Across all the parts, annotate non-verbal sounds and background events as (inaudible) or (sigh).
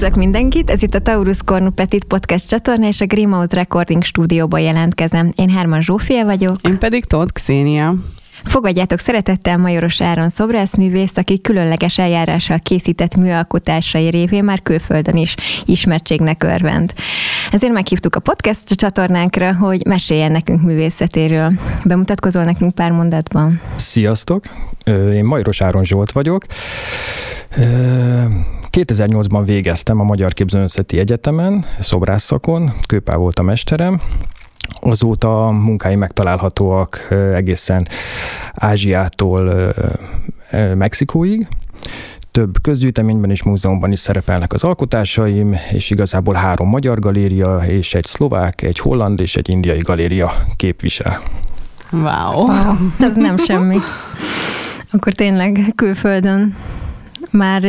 Üdvözlök mindenkit, ez itt a Taurus Cornu Petit Podcast csatorna, és a Greenmouth Recording stúdióban jelentkezem. Én Herman Zsófia vagyok. Én pedig Tóth Xénia. Fogadjátok szeretettel Majoros Áron szobrászművészt, aki különleges eljárással készített műalkotásai révén már külföldön is ismertségnek örvend. Ezért meghívtuk a podcast csatornánkra, hogy meséljen nekünk művészetéről. Bemutatkozol nekünk pár mondatban? Sziasztok! Én Majoros Áron Zsolt vagyok. 2008-ban végeztem a Magyar Képzőművészeti Egyetemen, szobrászszakon, Kőpál volt a mesterem, Azóta a munkái megtalálhatóak egészen Ázsiától Mexikóig. Több közgyűjteményben és múzeumban is szerepelnek az alkotásaim, és igazából három magyar galéria, és egy szlovák, egy holland és egy indiai galéria képvisel. Wow. wow (laughs) ez nem semmi. Akkor tényleg külföldön már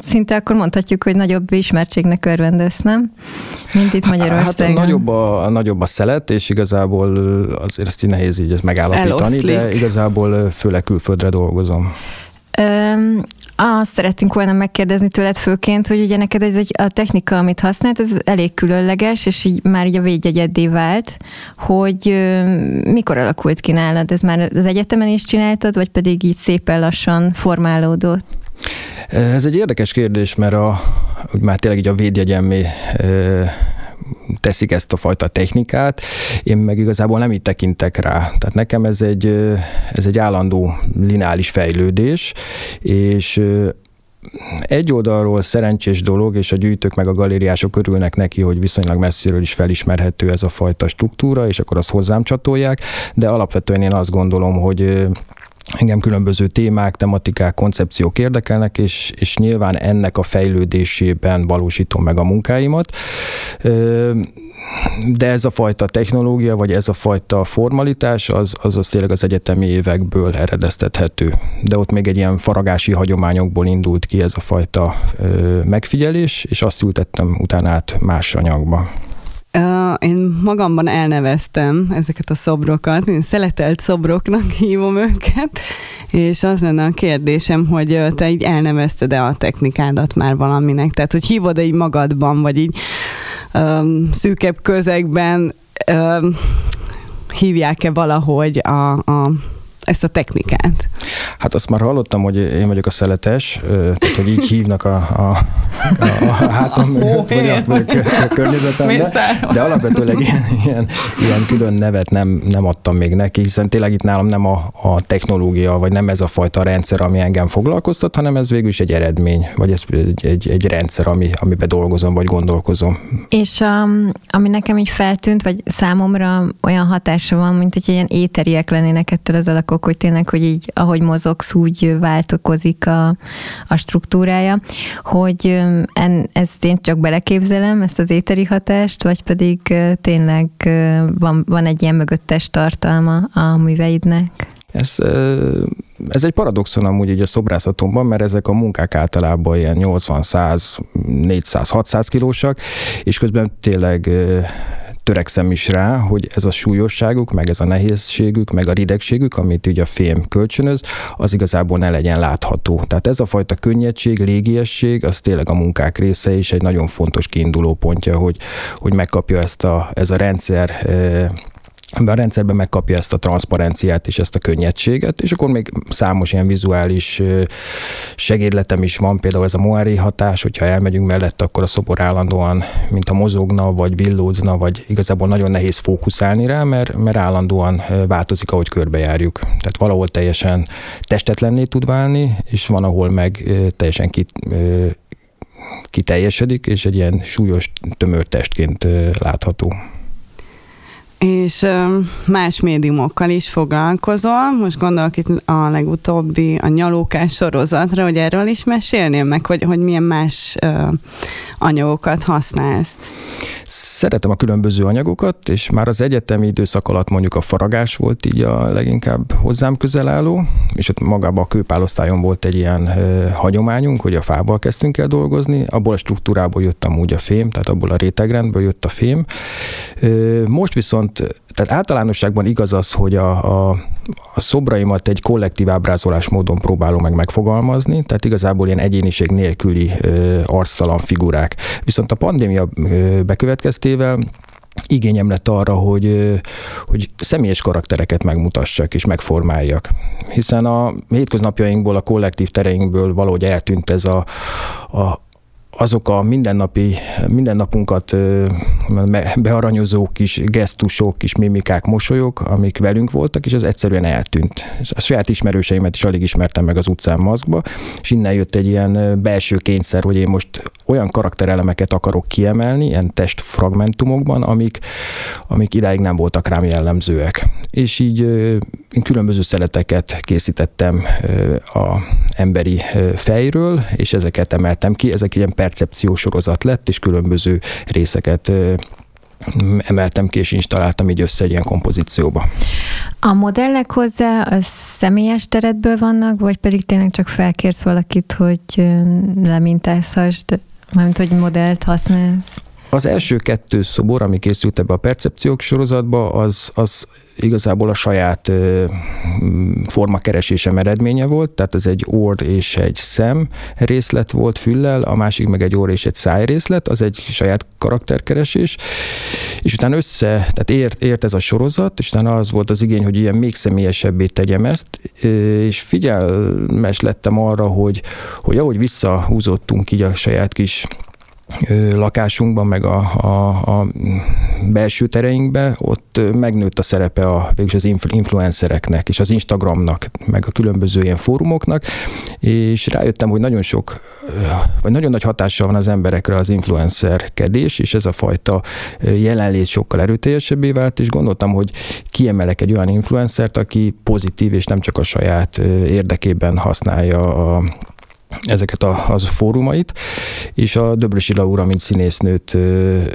szinte akkor mondhatjuk, hogy nagyobb ismertségnek örvendesz, nem? Mint itt Magyarországon. Hát nagyobb a, nagyobb a szelet, és igazából azért ezt így nehéz így megállapítani, Eloszlik. de igazából főleg külföldre dolgozom. Öm, azt szeretnénk volna megkérdezni tőled főként, hogy ugye neked ez egy, a technika, amit használt, ez elég különleges, és így már így a védjegyeddé vált, hogy ö, mikor alakult ki nálad? Ez már az egyetemen is csináltad, vagy pedig így szépen lassan formálódott? Ez egy érdekes kérdés, mert a, úgy már tényleg így a védjegyemmé teszik ezt a fajta technikát, én meg igazából nem így tekintek rá. Tehát nekem ez egy, ez egy állandó lineális fejlődés, és egy oldalról szerencsés dolog, és a gyűjtők meg a galériások örülnek neki, hogy viszonylag messziről is felismerhető ez a fajta struktúra, és akkor azt hozzám csatolják, de alapvetően én azt gondolom, hogy Engem különböző témák, tematikák, koncepciók érdekelnek, és, és nyilván ennek a fejlődésében valósítom meg a munkáimat. De ez a fajta technológia, vagy ez a fajta formalitás, az, az, az tényleg az egyetemi évekből eredeztethető. De ott még egy ilyen faragási hagyományokból indult ki ez a fajta megfigyelés, és azt ültettem utána át más anyagba. Én magamban elneveztem ezeket a szobrokat, én szeletelt szobroknak (laughs) hívom őket, és az lenne a kérdésem, hogy te így elnevezted-e a technikádat már valaminek, tehát hogy hívod-e így magadban, vagy így um, szűkebb közegben um, hívják-e valahogy a, a, ezt a technikát? Hát azt már hallottam, hogy én vagyok a szeletes, tehát hogy így hívnak a, a, a, a hátam mögött, vagy a, a környezetemben, de alapvetőleg ilyen, ilyen, ilyen külön nevet nem, nem adtam még neki, hiszen tényleg itt nálam nem a, a technológia, vagy nem ez a fajta rendszer, ami engem foglalkoztat, hanem ez végül is egy eredmény, vagy ez egy, egy, egy rendszer, ami, amiben dolgozom, vagy gondolkozom. És um, ami nekem így feltűnt, vagy számomra olyan hatása van, mint hogy ilyen éteriek lennének ettől az alakok, hogy tényleg, hogy így ahogy mozog, mozogsz, úgy változik a, a struktúrája, hogy en, ezt én csak beleképzelem, ezt az éteri hatást, vagy pedig tényleg van, van egy ilyen mögöttes tartalma a műveidnek? Ez, ez egy paradoxon amúgy így a szobrászatomban, mert ezek a munkák általában ilyen 80, 100, 400, 600 kilósak, és közben tényleg törekszem is rá, hogy ez a súlyosságuk, meg ez a nehézségük, meg a ridegségük, amit ugye a fém kölcsönöz, az igazából ne legyen látható. Tehát ez a fajta könnyedség, légiesség, az tényleg a munkák része, és egy nagyon fontos kiinduló pontja, hogy, hogy megkapja ezt a, ez a rendszer de a rendszerben megkapja ezt a transzparenciát és ezt a könnyedséget, és akkor még számos ilyen vizuális segédletem is van, például ez a moári hatás, hogyha elmegyünk mellett, akkor a szobor állandóan, mint a mozogna, vagy villózna, vagy igazából nagyon nehéz fókuszálni rá, mert, mert állandóan változik, ahogy körbejárjuk. Tehát valahol teljesen testetlenné tud válni, és van, ahol meg teljesen kit, kiteljesedik, és egy ilyen súlyos tömör testként látható és más médiumokkal is foglalkozol. Most gondolok itt a legutóbbi, a nyalókás sorozatra, hogy erről is mesélnél meg, hogy, hogy milyen más anyagokat használsz. Szeretem a különböző anyagokat, és már az egyetemi időszak alatt mondjuk a faragás volt így a leginkább hozzám közel álló, és ott magában a kőpálosztályon volt egy ilyen hagyományunk, hogy a fával kezdtünk el dolgozni, abból a struktúrából jött amúgy a fém, tehát abból a rétegrendből jött a fém. Most viszont, tehát általánosságban igaz az, hogy a, a a szobraimat egy kollektív ábrázolás módon próbálom meg megfogalmazni, tehát igazából ilyen egyéniség nélküli ö, arctalan figurák. Viszont a pandémia ö, bekövetkeztével igényem lett arra, hogy, hogy személyes karaktereket megmutassak és megformáljak. Hiszen a hétköznapjainkból, a kollektív tereinkből valahogy eltűnt ez a, a, azok a mindennapi, mindennapunkat bearanyozó kis gesztusok, kis mimikák, mosolyok, amik velünk voltak, és ez egyszerűen eltűnt. A saját ismerőseimet is alig ismertem meg az utcán maszkba, és innen jött egy ilyen belső kényszer, hogy én most olyan karakterelemeket akarok kiemelni, ilyen testfragmentumokban, amik, amik idáig nem voltak rám jellemzőek. És így én különböző szeleteket készítettem a emberi fejről, és ezeket emeltem ki. Ezek ilyen percepciós sorozat lett, és különböző részeket emeltem ki és installáltam így össze egy ilyen kompozícióba. A modellek hozzá a személyes teredből vannak, vagy pedig tényleg csak felkérsz valakit, hogy lemintázhassd, mármint hogy modellt használsz? Az első kettő szobor, ami készült ebbe a percepciók sorozatba, az, az igazából a saját formakeresésem eredménye volt, tehát ez egy orr és egy szem részlet volt füllel, a másik meg egy orr és egy száj részlet, az egy saját karakterkeresés, és utána össze, tehát ért, ért ez a sorozat, és utána az volt az igény, hogy ilyen még személyesebbé tegyem ezt, és figyelmes lettem arra, hogy, hogy ahogy visszahúzottunk így a saját kis lakásunkban, meg a, a, a belső tereinkbe, ott megnőtt a szerepe a, végülis az influencereknek, és az Instagramnak, meg a különböző ilyen fórumoknak, és rájöttem, hogy nagyon sok, vagy nagyon nagy hatással van az emberekre az influencerkedés, és ez a fajta jelenlét sokkal erőteljesebbé vált, és gondoltam, hogy kiemelek egy olyan influencert, aki pozitív, és nem csak a saját érdekében használja a ezeket a, az fórumait, és a Döbrösi Laura, mint színésznőt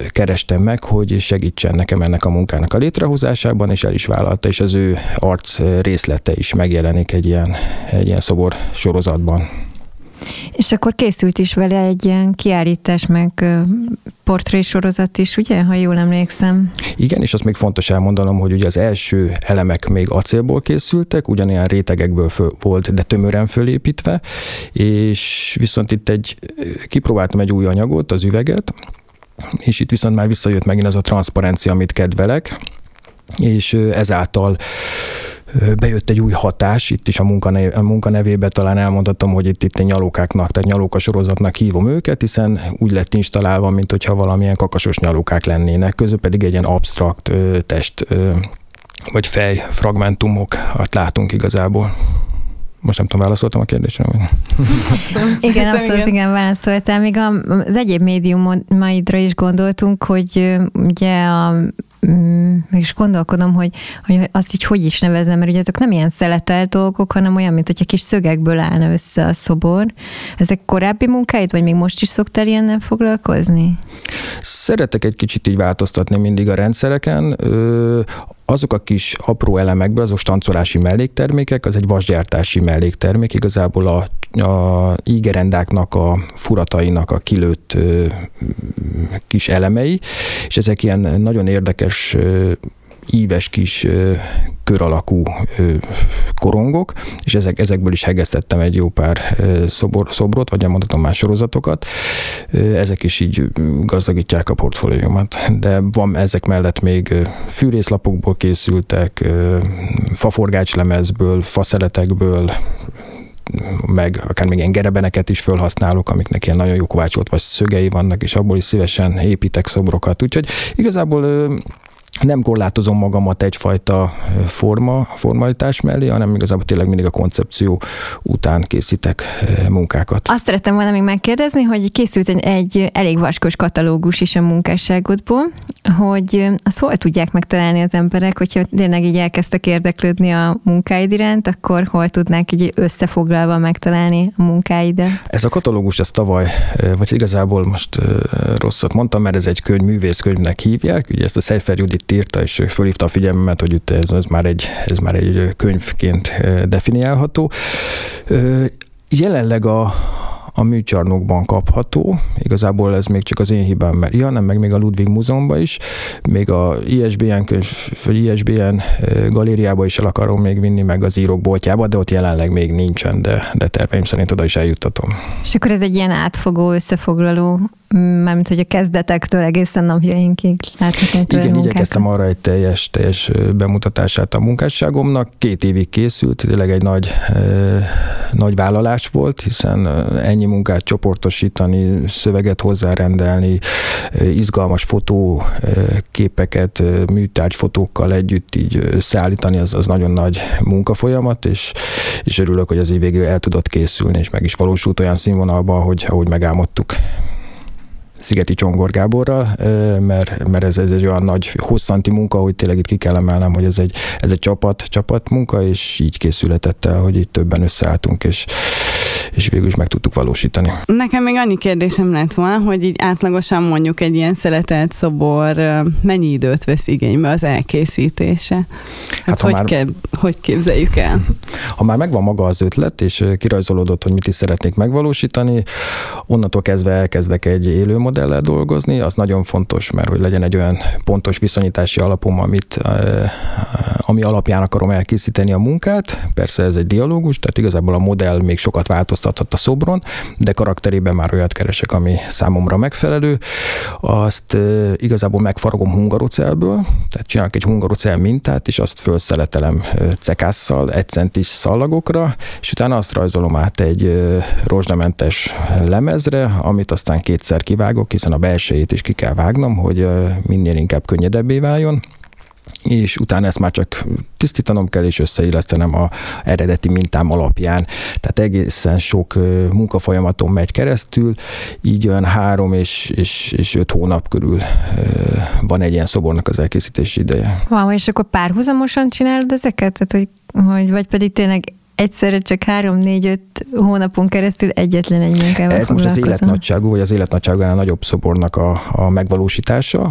kerestem meg, hogy segítsen nekem ennek a munkának a létrehozásában, és el is vállalta, és az ő arc részlete is megjelenik egy ilyen, egy ilyen szobor sorozatban. És akkor készült is vele egy ilyen kiállítás, meg portrésorozat is, ugye, ha jól emlékszem? Igen, és azt még fontos elmondanom, hogy ugye az első elemek még acélból készültek, ugyanilyen rétegekből föl, volt, de tömören fölépítve, és viszont itt egy, kipróbáltam egy új anyagot, az üveget, és itt viszont már visszajött megint az a transzparencia, amit kedvelek, és ezáltal bejött egy új hatás, itt is a, munkanev, a munkanevébe talán elmondhatom, hogy itt, itt a nyalókáknak, tehát nyalóka sorozatnak hívom őket, hiszen úgy lett installálva, mint hogyha valamilyen kakasos nyalókák lennének, közül pedig egy ilyen absztrakt ö, test ö, vagy fej fragmentumokat látunk igazából. Most nem tudom, válaszoltam a kérdésre? Vagy? igen, abszolút igen. igen, válaszoltál. Még az egyéb médiumaidra is gondoltunk, hogy ugye a Mm, meg is gondolkodom, hogy, hogy azt így hogy is nevezem, mert ugye ezek nem ilyen szeletelt dolgok, hanem olyan, mint hogyha kis szögekből állna össze a szobor. Ezek korábbi munkáid, vagy még most is szoktál ilyennel foglalkozni? Szeretek egy kicsit így változtatni mindig a rendszereken. Azok a kis apró elemekből, azok stancolási melléktermékek, az egy vasgyártási melléktermék, igazából a a ígerendáknak, a furatainak a kilőtt kis elemei, és ezek ilyen nagyon érdekes íves kis kör alakú korongok, és ezek, ezekből is hegesztettem egy jó pár szobor, szobrot, vagy mondhatom más sorozatokat. Ezek is így gazdagítják a portfóliómat. De van ezek mellett még fűrészlapokból készültek, faforgácslemezből, faszeletekből, meg akár még ilyen gerebeneket is felhasználok, amiknek ilyen nagyon jó kovácsolt vagy szögei vannak, és abból is szívesen építek szobrokat. Úgyhogy igazából nem korlátozom magamat egyfajta forma, formalitás mellé, hanem igazából tényleg mindig a koncepció után készítek munkákat. Azt szerettem volna még megkérdezni, hogy készült egy, egy elég vaskos katalógus is a munkásságodból, hogy azt hol tudják megtalálni az emberek, hogyha tényleg így elkezdtek érdeklődni a munkáid iránt, akkor hol tudnák így összefoglalva megtalálni a munkáidat? Ez a katalógus, ez tavaly, vagy igazából most rosszat mondtam, mert ez egy könyv, művészkönyvnek hívják, ugye ezt a Seifer Judit írta, és fölhívta a figyelmemet, hogy itt ez, ez, már egy, ez már egy könyvként definiálható. Jelenleg a, a műcsarnokban kapható. Igazából ez még csak az én hibám, mert ja, nem, meg még a Ludwig Múzeumban is, még a ISBN könyv, vagy ISBN galériába is el akarom még vinni, meg az írók boltjába, de ott jelenleg még nincsen, de, de terveim szerint oda is eljuttatom. És akkor ez egy ilyen átfogó, összefoglaló mármint hogy a kezdetektől egészen napjainkig láthatunk Igen, munkákat. igyekeztem arra egy teljes, teljes bemutatását a munkásságomnak. Két évig készült, tényleg egy nagy, nagy vállalás volt, hiszen ennyi munkát csoportosítani, szöveget hozzárendelni, izgalmas fotóképeket, műtárgyfotókkal együtt így szállítani, az, az nagyon nagy munkafolyamat, és, és örülök, hogy az év végül el tudott készülni, és meg is valósult olyan színvonalban, hogy ahogy megálmodtuk. Szigeti Csongor Gáborral, mert, mert ez, ez egy olyan nagy hosszanti munka, hogy tényleg itt ki kell emelnem, hogy ez egy, ez egy csapat, csapat munka, és így készületett el, hogy itt többen összeálltunk, és, és végül is meg tudtuk valósítani. Nekem még annyi kérdésem lett volna, hogy így átlagosan mondjuk egy ilyen szeletelt szobor mennyi időt vesz igénybe az elkészítése? Hát, hát hogy, már, kell, hogy képzeljük el? Ha már megvan maga az ötlet, és kirajzolódott, hogy mit is szeretnék megvalósítani, onnantól kezdve elkezdek egy élő modellel dolgozni, az nagyon fontos, mert hogy legyen egy olyan pontos viszonyítási alapom, amit, ami alapján akarom elkészíteni a munkát. Persze ez egy dialógus, tehát igazából a modell még sokat változtathat a szobron, de karakterében már olyat keresek, ami számomra megfelelő. Azt igazából megfaragom hungarocelből, tehát csinálok egy hungarocel mintát, és azt felszeletelem cekásszal, egy centis szallagokra, és utána azt rajzolom át egy rozsdamentes lemezre, amit aztán kétszer kivágok, vágok, hiszen a belsejét is ki kell vágnom, hogy minél inkább könnyedebbé váljon és utána ezt már csak tisztítanom kell, és összeillesztenem a eredeti mintám alapján. Tehát egészen sok munkafolyamaton megy keresztül, így olyan három és, és, és öt hónap körül van egy ilyen szobornak az elkészítési ideje. Wow, és akkor párhuzamosan csinálod ezeket? Tehát, hogy, hogy vagy pedig tényleg egyszerre csak három-négy-öt hónapon keresztül egyetlen egy munkával Ez most az életnagyságú, vagy az életnagyságánál nagyobb szobornak a, a megvalósítása,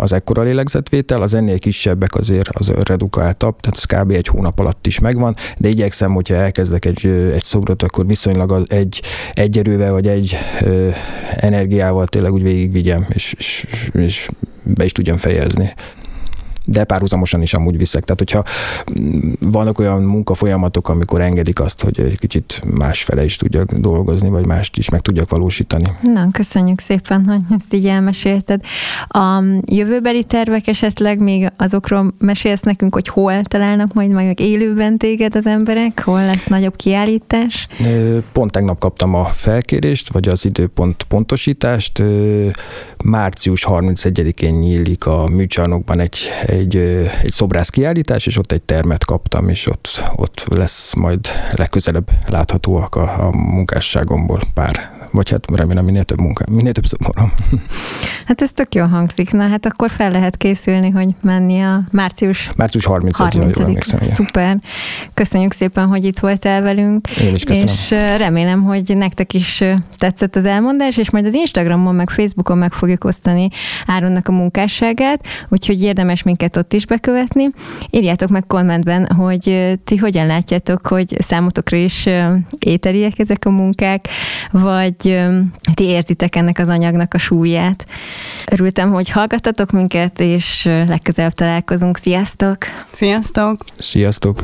az ekkora lélegzetvétel, az ennél kisebbek azért az redukáltabb, tehát ez kb. egy hónap alatt is megvan, de igyekszem, hogyha elkezdek egy, egy szobrot, akkor viszonylag egy, egy erővel, vagy egy ö, energiával tényleg úgy végigvigyem, és, és, és be is tudjam fejezni de párhuzamosan is amúgy viszek. Tehát, hogyha vannak olyan munkafolyamatok, amikor engedik azt, hogy egy kicsit másfele is tudjak dolgozni, vagy mást is meg tudjak valósítani. Na, köszönjük szépen, hogy ezt így elmesélted. A jövőbeli tervek esetleg még azokról mesélsz nekünk, hogy hol találnak majd meg élőben téged az emberek, hol lesz nagyobb kiállítás? Pont tegnap kaptam a felkérést, vagy az időpont pontosítást. Március 31-én nyílik a műcsarnokban egy, egy egy, szobrász kiállítás, és ott egy termet kaptam, és ott, ott lesz majd legközelebb láthatóak a, a munkásságomból pár vagy hát remélem minél több munka, minél több szoborom. Hát ez tök jól hangzik. Na hát akkor fel lehet készülni, hogy menni a március... Március 30 30 jól emlékszem. Szuper. Köszönjük szépen, hogy itt voltál velünk. Én is köszönöm. És remélem, hogy nektek is tetszett az elmondás, és majd az Instagramon, meg Facebookon meg fogjuk osztani Áronnak a munkásságát, úgyhogy érdemes minket ott is bekövetni. Írjátok meg kommentben, hogy ti hogyan látjátok, hogy számotokra is éteriek ezek a munkák, vagy hogy ti érzitek ennek az anyagnak a súlyát. Örültem, hogy hallgattatok minket, és legközelebb találkozunk. Sziasztok! Sziasztok! Sziasztok!